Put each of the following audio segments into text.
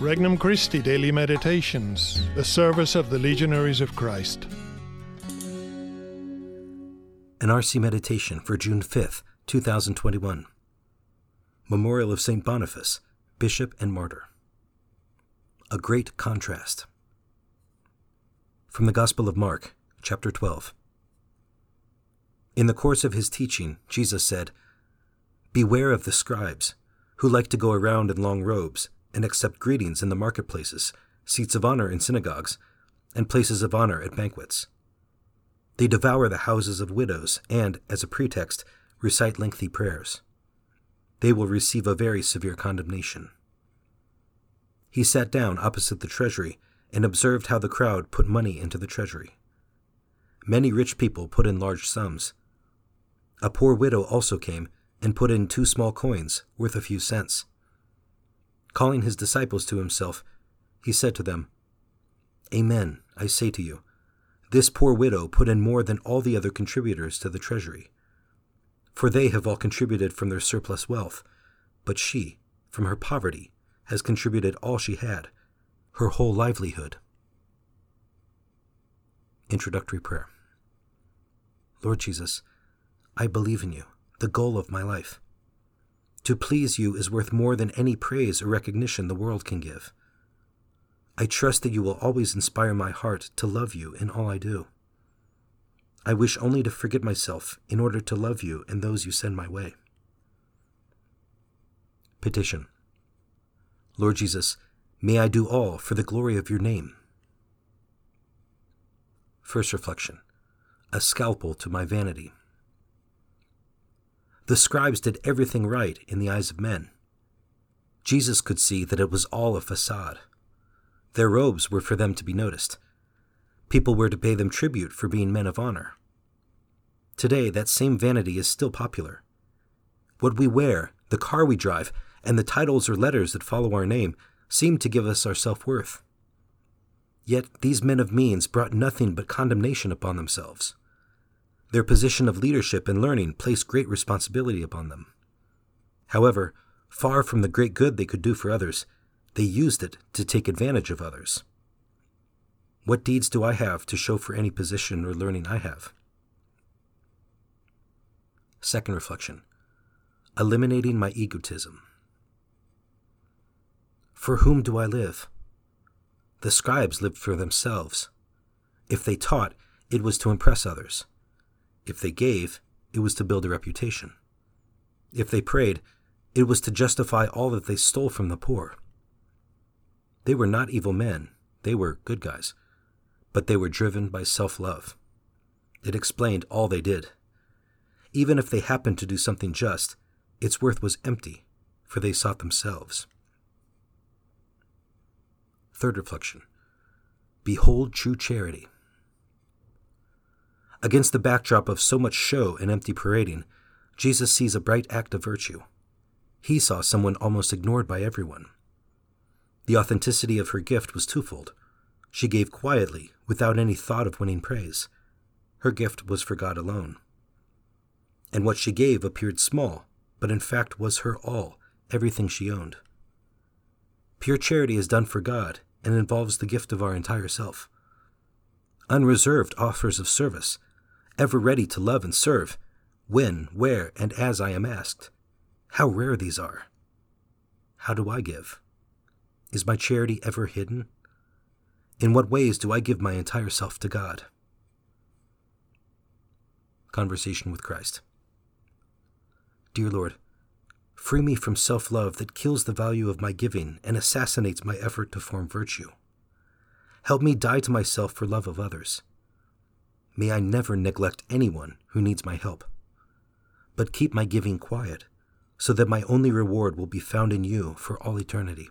Regnum Christi Daily Meditations, the service of the Legionaries of Christ. An RC Meditation for June 5th, 2021. Memorial of St. Boniface, Bishop and Martyr. A Great Contrast. From the Gospel of Mark, chapter 12. In the course of his teaching, Jesus said, Beware of the scribes, who like to go around in long robes and accept greetings in the marketplaces, seats of honor in synagogues, and places of honor at banquets. They devour the houses of widows and, as a pretext, recite lengthy prayers. They will receive a very severe condemnation. He sat down opposite the treasury and observed how the crowd put money into the treasury. Many rich people put in large sums. A poor widow also came and put in two small coins worth a few cents. Calling his disciples to himself, he said to them, Amen, I say to you, this poor widow put in more than all the other contributors to the treasury. For they have all contributed from their surplus wealth, but she, from her poverty, has contributed all she had, her whole livelihood. Introductory Prayer Lord Jesus, I believe in you, the goal of my life. To please you is worth more than any praise or recognition the world can give. I trust that you will always inspire my heart to love you in all I do. I wish only to forget myself in order to love you and those you send my way. Petition Lord Jesus, may I do all for the glory of your name. First reflection A scalpel to my vanity. The scribes did everything right in the eyes of men. Jesus could see that it was all a facade. Their robes were for them to be noticed. People were to pay them tribute for being men of honor. Today, that same vanity is still popular. What we wear, the car we drive, and the titles or letters that follow our name seem to give us our self worth. Yet these men of means brought nothing but condemnation upon themselves. Their position of leadership and learning placed great responsibility upon them. However, far from the great good they could do for others, they used it to take advantage of others. What deeds do I have to show for any position or learning I have? Second reflection Eliminating my egotism. For whom do I live? The scribes lived for themselves. If they taught, it was to impress others. If they gave, it was to build a reputation. If they prayed, it was to justify all that they stole from the poor. They were not evil men, they were good guys, but they were driven by self love. It explained all they did. Even if they happened to do something just, its worth was empty, for they sought themselves. Third reflection Behold true charity. Against the backdrop of so much show and empty parading, Jesus sees a bright act of virtue. He saw someone almost ignored by everyone. The authenticity of her gift was twofold. She gave quietly, without any thought of winning praise. Her gift was for God alone. And what she gave appeared small, but in fact was her all, everything she owned. Pure charity is done for God and involves the gift of our entire self. Unreserved offers of service, ever ready to love and serve, when, where, and as I am asked. How rare these are. How do I give? Is my charity ever hidden? In what ways do I give my entire self to God? Conversation with Christ. Dear Lord, free me from self love that kills the value of my giving and assassinates my effort to form virtue. Help me die to myself for love of others. May I never neglect anyone who needs my help. But keep my giving quiet, so that my only reward will be found in you for all eternity.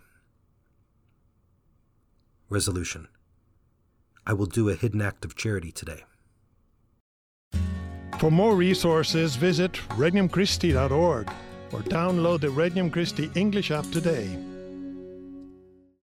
Resolution I will do a hidden act of charity today. For more resources, visit regnumchristi.org or download the Regnum Christi English app today.